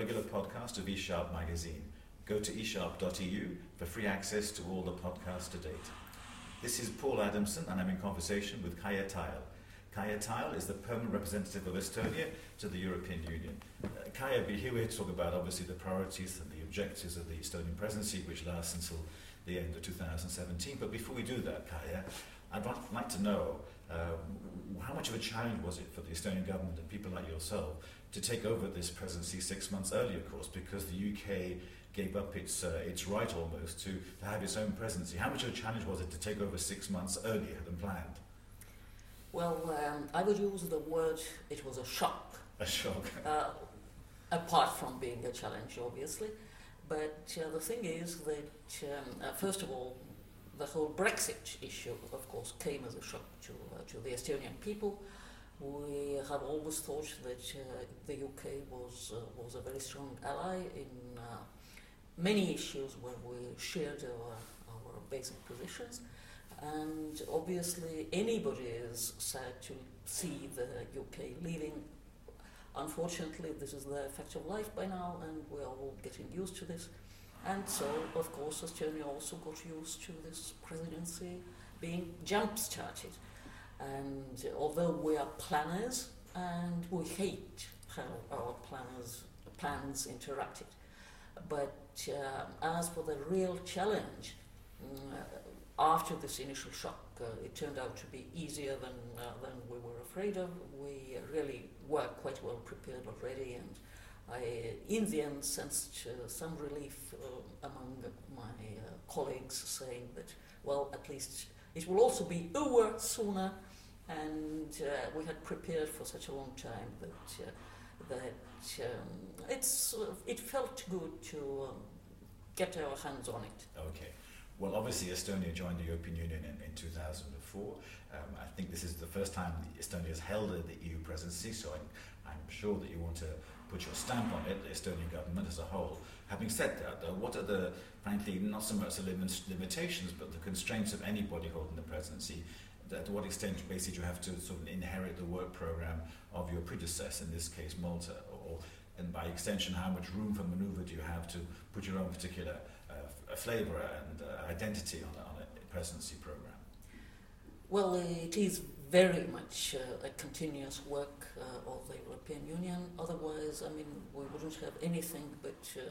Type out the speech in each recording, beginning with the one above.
regular podcast of eSharp magazine. Go to eSharp.eu for free access to all the podcasts to date. This is Paul Adamson, and I'm in conversation with Kaja Tael. Kaja Tael is the permanent representative of Estonia to the European Union. Uh, we're here to talk about obviously the priorities and the objectives of the Estonian presidency, which lasts until the end of 2017. But before we do that, Kaja, I'd like to know um, how much of a challenge was it for the Estonian government and people like yourself to take over this presidency six months earlier, of course, because the UK gave up its, uh, its right almost to, to have its own presidency. How much of a challenge was it to take over six months earlier than planned? Well, um, I would use the word it was a shock. A shock. Uh, apart from being a challenge, obviously. But uh, the thing is that, um, uh, first of all, the whole Brexit issue, of course, came as a shock to, uh, to the Estonian people. We have always thought that uh, the UK was, uh, was a very strong ally in uh, many issues where we shared our, our basic positions. And obviously, anybody is sad to see the UK leaving. Unfortunately, this is the fact of life by now, and we're all getting used to this. And so, of course, Estonia also got used to this presidency being jump started. And although we are planners, and we hate how our planners, plans interrupted, but uh, as for the real challenge, uh, after this initial shock, uh, it turned out to be easier than, uh, than we were afraid of. We really were quite well prepared already, and I, in the end, sensed uh, some relief uh, among my uh, colleagues saying that, well, at least it will also be over sooner, and uh, we had prepared for such a long time that, that um, it's, it felt good to um, get our hands on it. Okay. Well, obviously, Estonia joined the European Union in, in 2004. Um, I think this is the first time Estonia has held the EU presidency, so I'm, I'm sure that you want to put your stamp on it, the Estonian government as a whole. Having said that, though, what are the, frankly, not so much the lim- limitations, but the constraints of anybody holding the presidency? To what extent, basically, you have to sort of inherit the work program of your predecessor, in this case, Malta, or, and by extension, how much room for maneuver do you have to put your own particular uh, flavour and uh, identity on, on a presidency program? Well, it is very much uh, a continuous work uh, of the European Union. Otherwise, I mean, we wouldn't have anything but uh,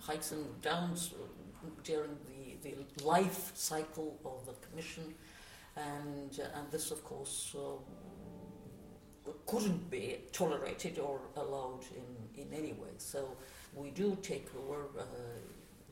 heights and downs uh, during the, the life cycle of the Commission. And, uh, and this, of course, couldn't be tolerated or allowed in, in any way. So we do take over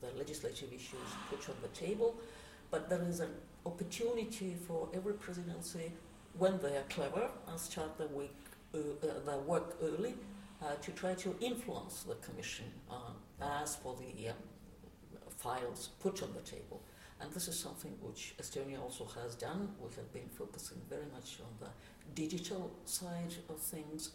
the legislative issues put on the table, but there is an opportunity for every presidency when they are clever start their, week, uh, uh, their work early uh, to try to influence the Commission as for the um, files put on the table. And this is something which Estonia also has done. We have been focusing very much on the digital side of things.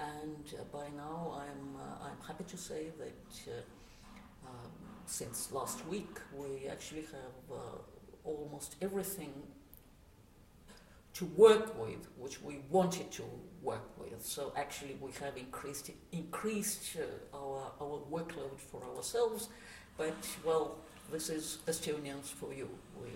And uh, by now, I'm, uh, I'm happy to say that uh, um, since last week, we actually have almost everything to work with, which we wanted to work with. So actually, we have increased increased uh, our our workload for ourselves. But well, this is Estonians for you. We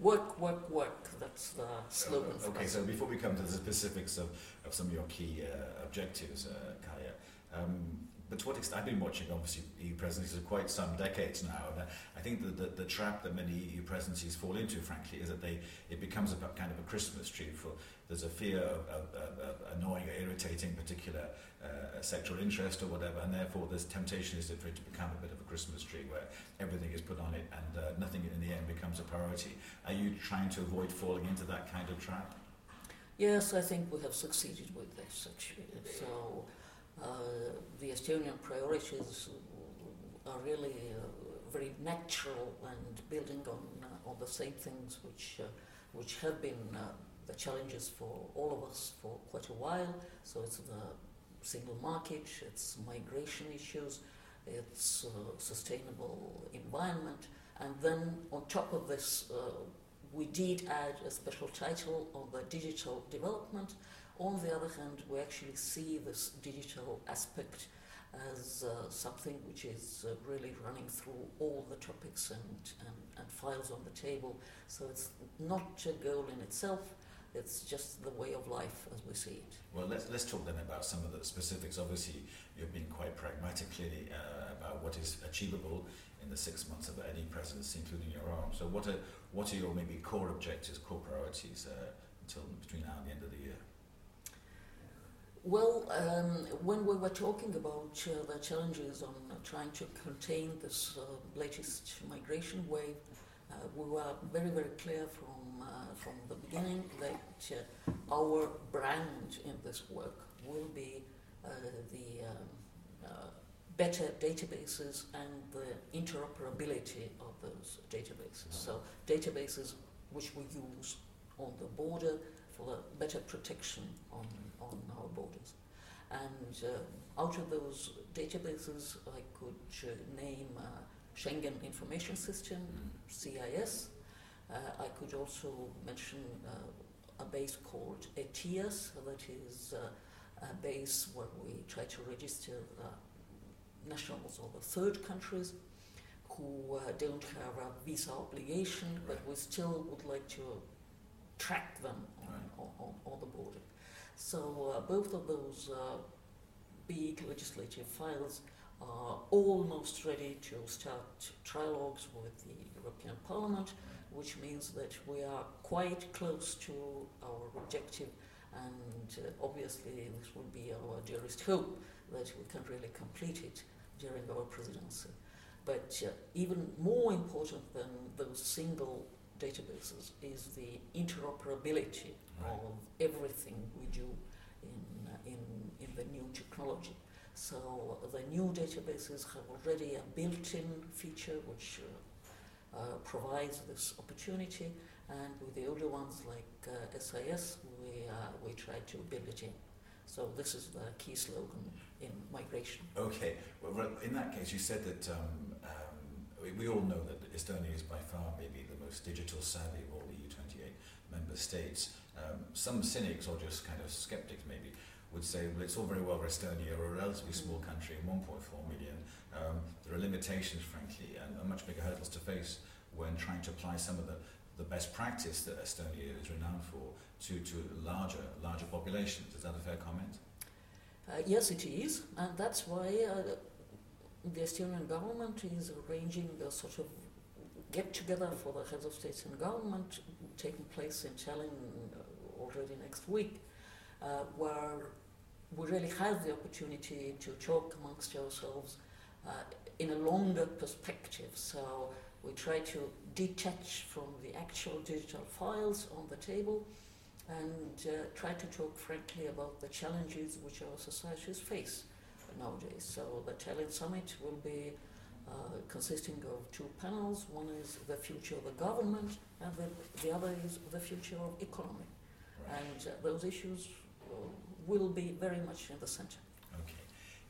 work, work, work. That's the slogan. Okay, so before we come to the specifics of, of some of your key uh, objectives, uh, Kaja. Um, but to what extent, I've been watching obviously EU presidencies for quite some decades now, and I think that the, the trap that many EU presidencies fall into, frankly, is that they it becomes a kind of a Christmas tree. For there's a fear of, of, of, annoying or irritating particular uh, interest or whatever, and therefore this temptation is for it to become a bit of a Christmas tree where everything is put on it and uh, nothing in the end becomes a priority. Are you trying to avoid falling into that kind of trap? Yes, I think we have succeeded with this actually. So the Estonian priorities are really uh, very natural and building on, uh, on the same things which, which have been the challenges for all of us for quite a while. So it's the single market, it's migration issues, it's uh, sustainable environment, and then on top of this, uh, we did add a special title on the digital development, on the other hand, we actually see this digital aspect as uh, something which is uh, really running through all the topics and, and, and files on the table. So it's not a goal in itself, it's just the way of life as we see it. Well, let's, let's talk then about some of the specifics. Obviously, you've been quite pragmatic, clearly, uh, about what is achievable in the six months of any presidency, including your own. So, what are, what are your maybe core objectives, core priorities uh, until between now and the end of the year? Well, um, when we were talking about uh, the challenges on uh, trying to contain this uh, latest migration wave, uh, we were very, very clear from, uh, from the beginning that uh, our brand in this work will be the um, better databases and the interoperability of those databases. So, databases which we use on the border for better protection on on our borders. And uh, out of those databases, I could uh, name uh, Schengen Information System, SIS. Uh, I could also mention uh, a base called ETIAS, that is uh, a base where we try to register nationals of the third countries who uh, don't have a visa obligation, but we still would like to track them on, right. On, on, the border. So uh, both of those uh, big legislative files are almost ready to start trilogues with the European Parliament, which means that we are quite close to our objective and uh, obviously this would be our dearest hope that we can really complete it during our presidency. But uh, even more important than those single databases is the interoperability right. of everything we do in, uh, in, in the new technology. So the new databases have already a built-in feature which uh, uh, provides this opportunity, and with the older ones like uh, SIS, we, uh, we try to build it in. So this is the key slogan in migration. Okay. Well, in that case, you said that um, um, we, we all know that Estonia is by far maybe the most digital savvy of all the EU28 member states. Um, some cynics or just kind of skeptics maybe would say, well, it's all very well for Estonia, or a relatively small country, 1.4 million. Um, there are limitations, frankly, and, and much bigger hurdles to face when trying to apply some of the, the best practice that Estonia is renowned for to, to larger, larger populations. Is that a fair comment? Uh, yes, it is, and that's why uh, the Estonian government is arranging a sort of get together for the heads of states and government taking place in Tallinn uh, already next week, uh, where we really have the opportunity to talk amongst ourselves uh, in a longer perspective. So we try to detach from the actual digital files on the table and uh, try to talk frankly about the challenges which our societies face nowadays. So the Tallinn Summit will be uh, consisting of two panels. One is the future of the government, and the, the other is the future of economy. Right. And uh, those issues uh, will be very much in the center. Okay.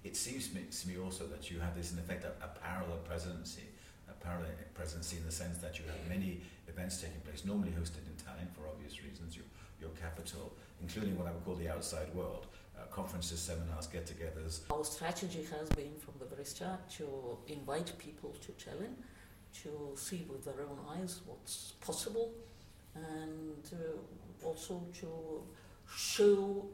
It seems to me also that you have this, in effect, a, a parallel presidency, a parallel presidency in the sense that you have many events taking place, normally hosted in Tallinn for obvious reasons, your, your capital, including what I would call the outside world uh, conferences, seminars, get togethers. Our strategy has been from the very start to invite people to Tallinn to see with their own eyes what's possible and uh, also to show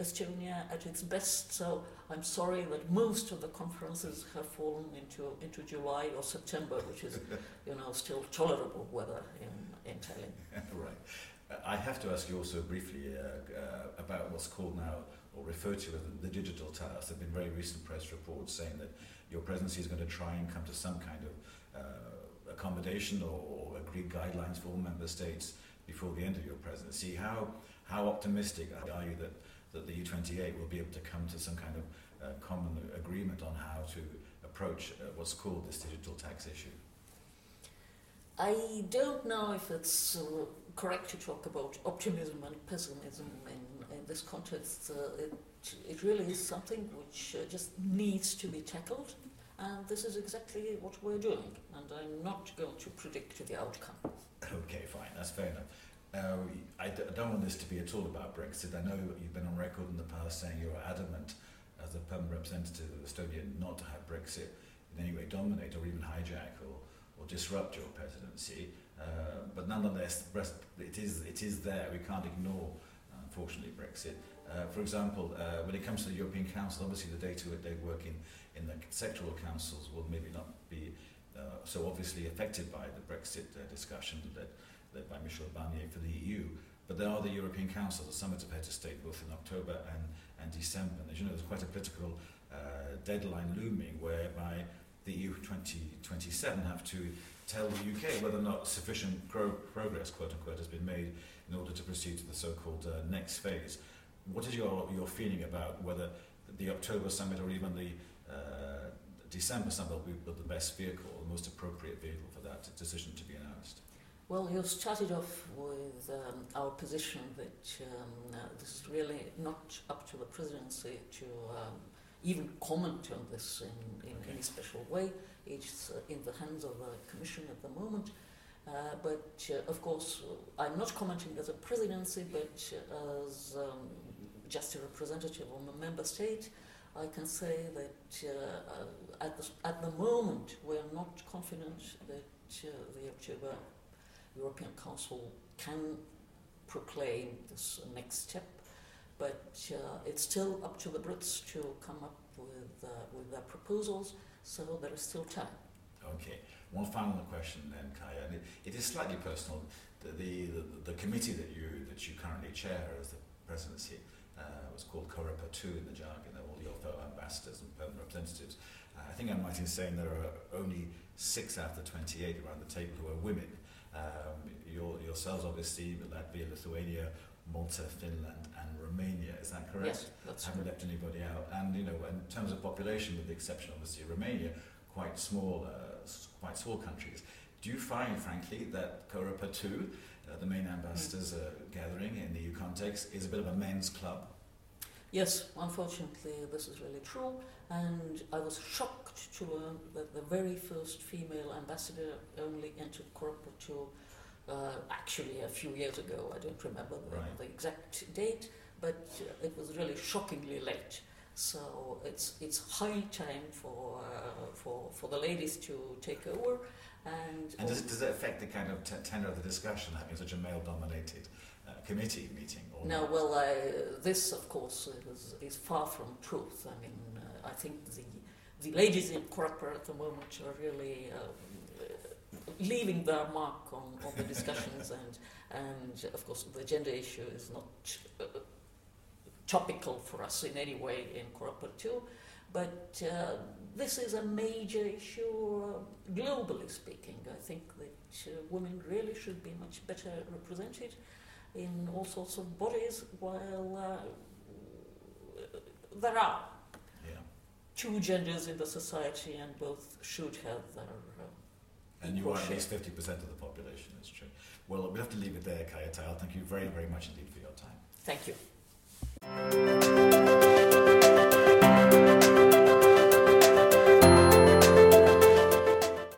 Estonia at its best. So I'm sorry that most of the conferences have fallen into, into July or September, which is, you know, still tolerable weather in, in Tallinn. right. I have to ask you also briefly uh, uh, about what's called now or referred to as the digital tax. There have been very recent press reports saying that your presidency is going to try and come to some kind of uh, accommodation or, or agreed guidelines for all member states before the end of your presidency. How, how optimistic are you that, that the U28 will be able to come to some kind of uh, common agreement on how to approach uh, what's called this digital tax issue? I don't know if it's uh, correct to talk about optimism and pessimism in in this context, uh, it, it really is something which uh, just needs to be tackled, and this is exactly what we're doing, and I'm not going to predict the outcome. Okay, fine, that's fair enough. Uh, I d- I don't want this to be at all about Brexit. I know you've been on record in the past saying you're adamant as a permanent representative of Estonia, not to have Brexit in any way dominate or even hijack or, or disrupt your presidency. Uh, but nonetheless, it is, it is there. We can't ignore, unfortunately, Brexit. Uh, for example, uh, when it comes to the European Council, obviously the data that they work in, in the sectoral councils will maybe not be uh, so obviously affected by the Brexit uh, discussion led, led by Michel Barnier for the EU. But there are the European Council, the summit of heads of state, both in October and, and December. And as you know, there's quite a political uh, deadline looming whereby the EU 2027 have to tell the UK whether or not sufficient pro progress, quote unquote, has been made in order to proceed to the so-called uh, next phase. What is your, your feeling about whether the October summit or even the uh, December summit will be the best vehicle, the most appropriate vehicle for that decision to be announced? Well, you started off with um, our position that um, uh, this is really not up to the presidency to um, even comment on this in, in okay. any special way. It's uh, in the hands of the Commission at the moment. Uh, but uh, of course, I'm not commenting as a presidency, but as um, just a representative of a member state. I can say that uh, at, the, at the moment we're not confident that uh, the October European Council can proclaim this next step, but uh, it's still up to the Brits to come up with, uh, with their proposals, so there is still time. Okay. One final question then, Kaja. And it, it is slightly personal. The, the, the, the committee that you, that you currently chair as the presidency uh, was called COREPER 2 in the jargon, all your fellow ambassadors and permanent representatives. Uh, I think I'm right in saying there are only six out of the 28 around the table who are women. Um, your, yourselves, obviously, Latvia, Lithuania, Malta, Finland, and Romania. Is that correct? Yes, that's Haven't left anybody out. And you know, in terms of population, with the exception obviously of Romania, quite small, uh, quite small countries. Do you find, frankly, that 2, uh, the main ambassadors uh, gathering in the EU context, is a bit of a men's club? Yes, unfortunately, this is really true. And I was shocked to learn that the very first female ambassador only entered 2 uh, actually a few years ago. I don't remember the, right. the exact date, but uh, it was really shockingly late. So it's it's high time for uh, for for the ladies to take over. And, and does, it, does it affect the kind of t- tenor of the discussion having such a male-dominated uh, committee meeting? Or no, not? well, uh, this of course is, is far from truth. I mean, uh, I think the the ladies in COREPER at the moment are really um, leaving their mark on, on the discussions, and and of course the gender issue is not uh, topical for us in any way in COREPER 2, but uh, this is a major issue uh, globally speaking. I think that uh, women really should be much better represented in all sorts of bodies, while uh, there are yeah. two genders in the society, and both should have their. And you are at least 50% of the population, that's true. Well, we have to leave it there, Kaja Tael. Thank you very, very much indeed for your time. Thank you.